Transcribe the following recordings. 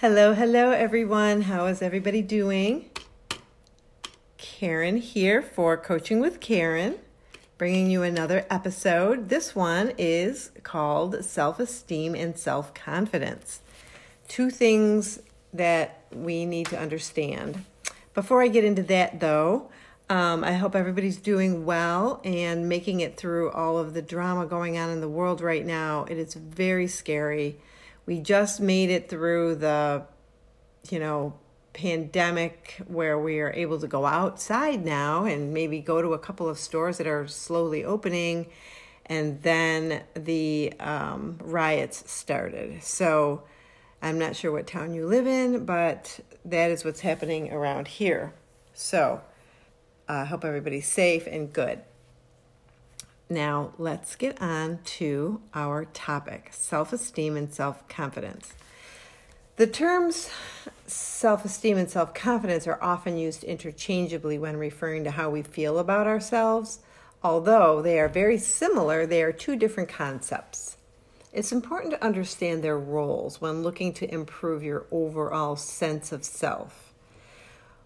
Hello, hello, everyone. How is everybody doing? Karen here for Coaching with Karen, bringing you another episode. This one is called Self Esteem and Self Confidence. Two things that we need to understand. Before I get into that, though, um, I hope everybody's doing well and making it through all of the drama going on in the world right now. It is very scary. We just made it through the, you know, pandemic where we are able to go outside now and maybe go to a couple of stores that are slowly opening. And then the um, riots started. So I'm not sure what town you live in, but that is what's happening around here. So I uh, hope everybody's safe and good. Now, let's get on to our topic self esteem and self confidence. The terms self esteem and self confidence are often used interchangeably when referring to how we feel about ourselves. Although they are very similar, they are two different concepts. It's important to understand their roles when looking to improve your overall sense of self.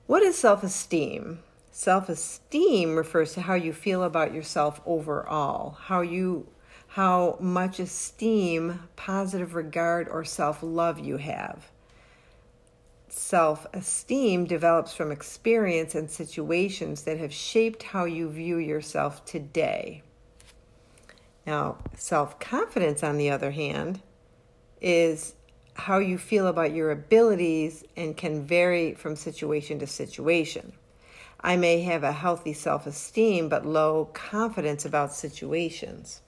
What is self esteem? Self esteem refers to how you feel about yourself overall, how you how much esteem, positive regard, or self love you have. Self esteem develops from experience and situations that have shaped how you view yourself today. Now, self confidence, on the other hand, is how you feel about your abilities and can vary from situation to situation. I may have a healthy self esteem but low confidence about situations.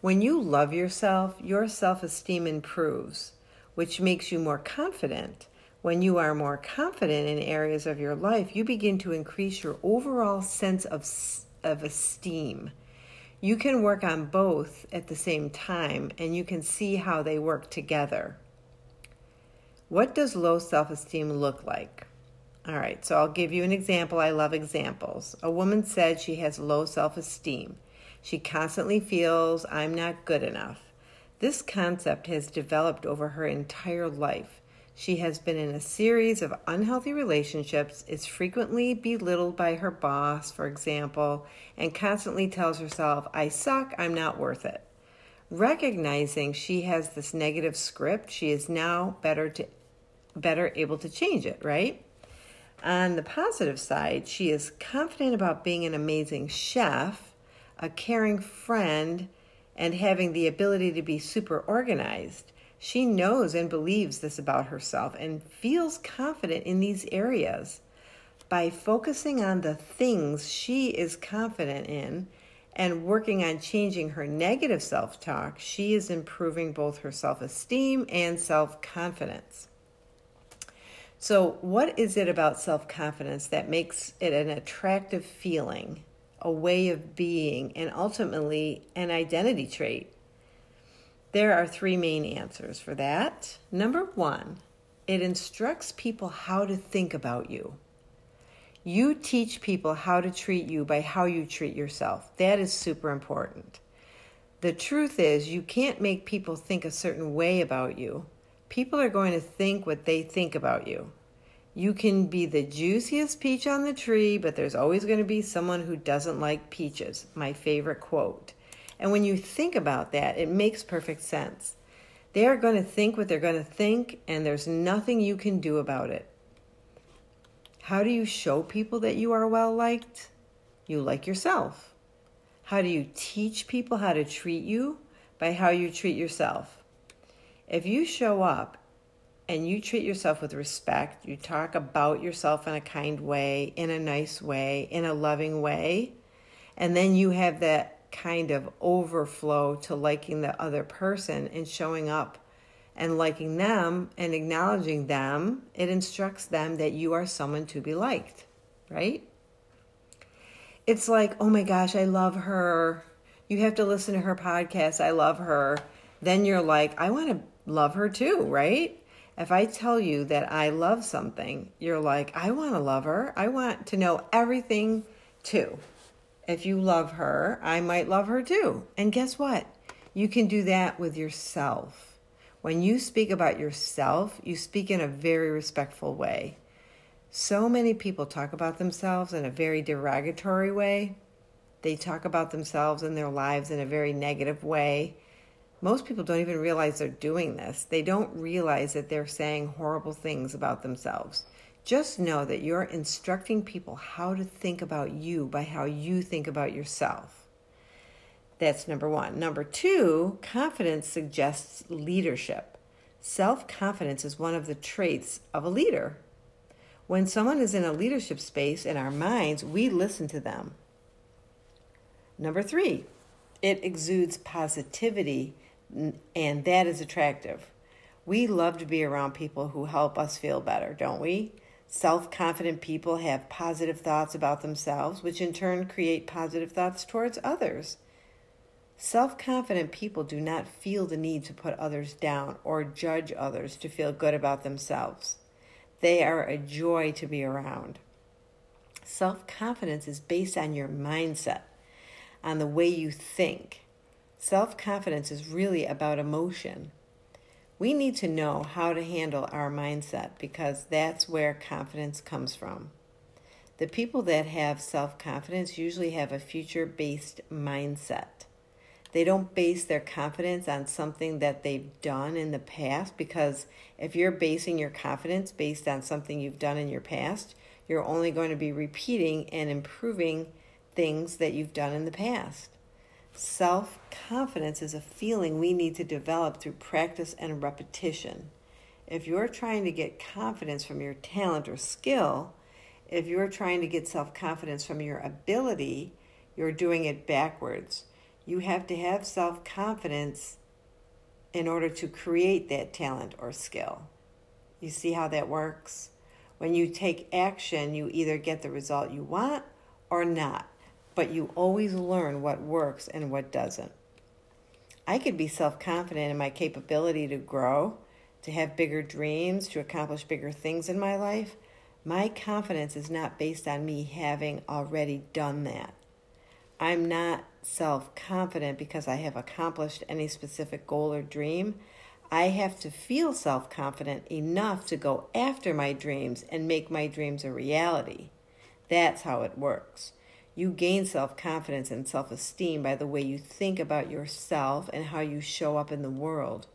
When you love yourself, your self esteem improves, which makes you more confident. When you are more confident in areas of your life, you begin to increase your overall sense of, of esteem. You can work on both at the same time and you can see how they work together. What does low self esteem look like? All right, so I'll give you an example. I love examples. A woman said she has low self esteem. She constantly feels, I'm not good enough. This concept has developed over her entire life. She has been in a series of unhealthy relationships, is frequently belittled by her boss, for example, and constantly tells herself, I suck, I'm not worth it. Recognizing she has this negative script, she is now better to better able to change it, right? On the positive side, she is confident about being an amazing chef a caring friend, and having the ability to be super organized. She knows and believes this about herself and feels confident in these areas. By focusing on the things she is confident in and working on changing her negative self talk, she is improving both her self esteem and self confidence. So, what is it about self confidence that makes it an attractive feeling? a way of being, and ultimately an identity trait? There are three main answers for that. Number one, it instructs people how to think about you. You teach people how to treat you by how you treat yourself. That is super important. The truth is, you can't make people think a certain way about you. People are going to think what they think about you. You can be the juiciest peach on the tree, but there's always going to be someone who doesn't like peaches. My favorite quote. And when you think about that, it makes perfect sense. They are going to think what they're going to think, and there's nothing you can do about it. How do you show people that you are well liked? You like yourself. How do you teach people how to treat you? By how you treat yourself. If you show up and you treat yourself with respect, you talk about yourself in a kind way, in a nice way, in a loving way, and then you have that kind of overflow to liking the other person and showing up and liking them and acknowledging them, it instructs them that you are someone to be liked, right? It's like, oh my gosh, I love her. You have to listen to her podcast. I love her. Then you're like, I want to love her too, right? If I tell you that I love something, you're like, I want to love her. I want to know everything too. If you love her, I might love her too. And guess what? You can do that with yourself. When you speak about yourself, you speak in a very respectful way. So many people talk about themselves in a very derogatory way. They talk about themselves and their lives in a very negative way. Most people don't even realize they're doing this. They don't realize that they're saying horrible things about themselves. Just know that you're instructing people how to think about you by how you think about yourself. That's number one. Number two, confidence suggests leadership. Self confidence is one of the traits of a leader. When someone is in a leadership space in our minds, we listen to them. Number three, it exudes positivity, and that is attractive. We love to be around people who help us feel better, don't we? Self confident people have positive thoughts about themselves, which in turn create positive thoughts towards others. Self confident people do not feel the need to put others down or judge others to feel good about themselves. They are a joy to be around. Self confidence is based on your mindset, on the way you think. Self confidence is really about emotion. We need to know how to handle our mindset because that's where confidence comes from. The people that have self confidence usually have a future based mindset. They don't base their confidence on something that they've done in the past because if you're basing your confidence based on something you've done in your past, you're only going to be repeating and improving things that you've done in the past. Self confidence is a feeling we need to develop through practice and repetition. If you're trying to get confidence from your talent or skill, if you're trying to get self confidence from your ability, you're doing it backwards you have to have self confidence in order to create that talent or skill. You see how that works? When you take action, you either get the result you want or not, but you always learn what works and what doesn't. I could be self confident in my capability to grow, to have bigger dreams, to accomplish bigger things in my life. My confidence is not based on me having already done that. I'm not self confident because I have accomplished any specific goal or dream. I have to feel self confident enough to go after my dreams and make my dreams a reality. That's how it works. You gain self confidence and self esteem by the way you think about yourself and how you show up in the world.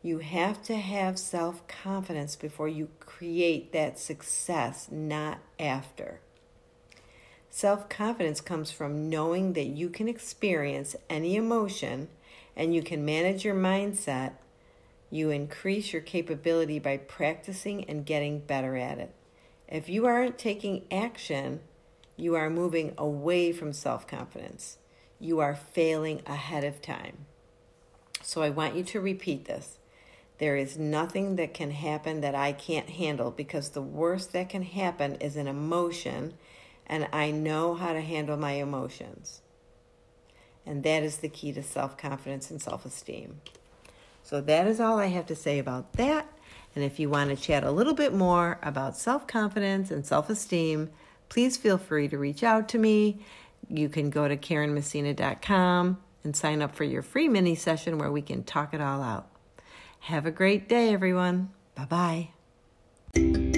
You have to have self confidence before you create that success, not after. Self confidence comes from knowing that you can experience any emotion and you can manage your mindset. You increase your capability by practicing and getting better at it. If you aren't taking action, you are moving away from self confidence. You are failing ahead of time. So I want you to repeat this. There is nothing that can happen that I can't handle because the worst that can happen is an emotion and I know how to handle my emotions. And that is the key to self confidence and self esteem. So, that is all I have to say about that. And if you want to chat a little bit more about self confidence and self esteem, please feel free to reach out to me. You can go to KarenMessina.com and sign up for your free mini session where we can talk it all out. Have a great day, everyone. Bye bye.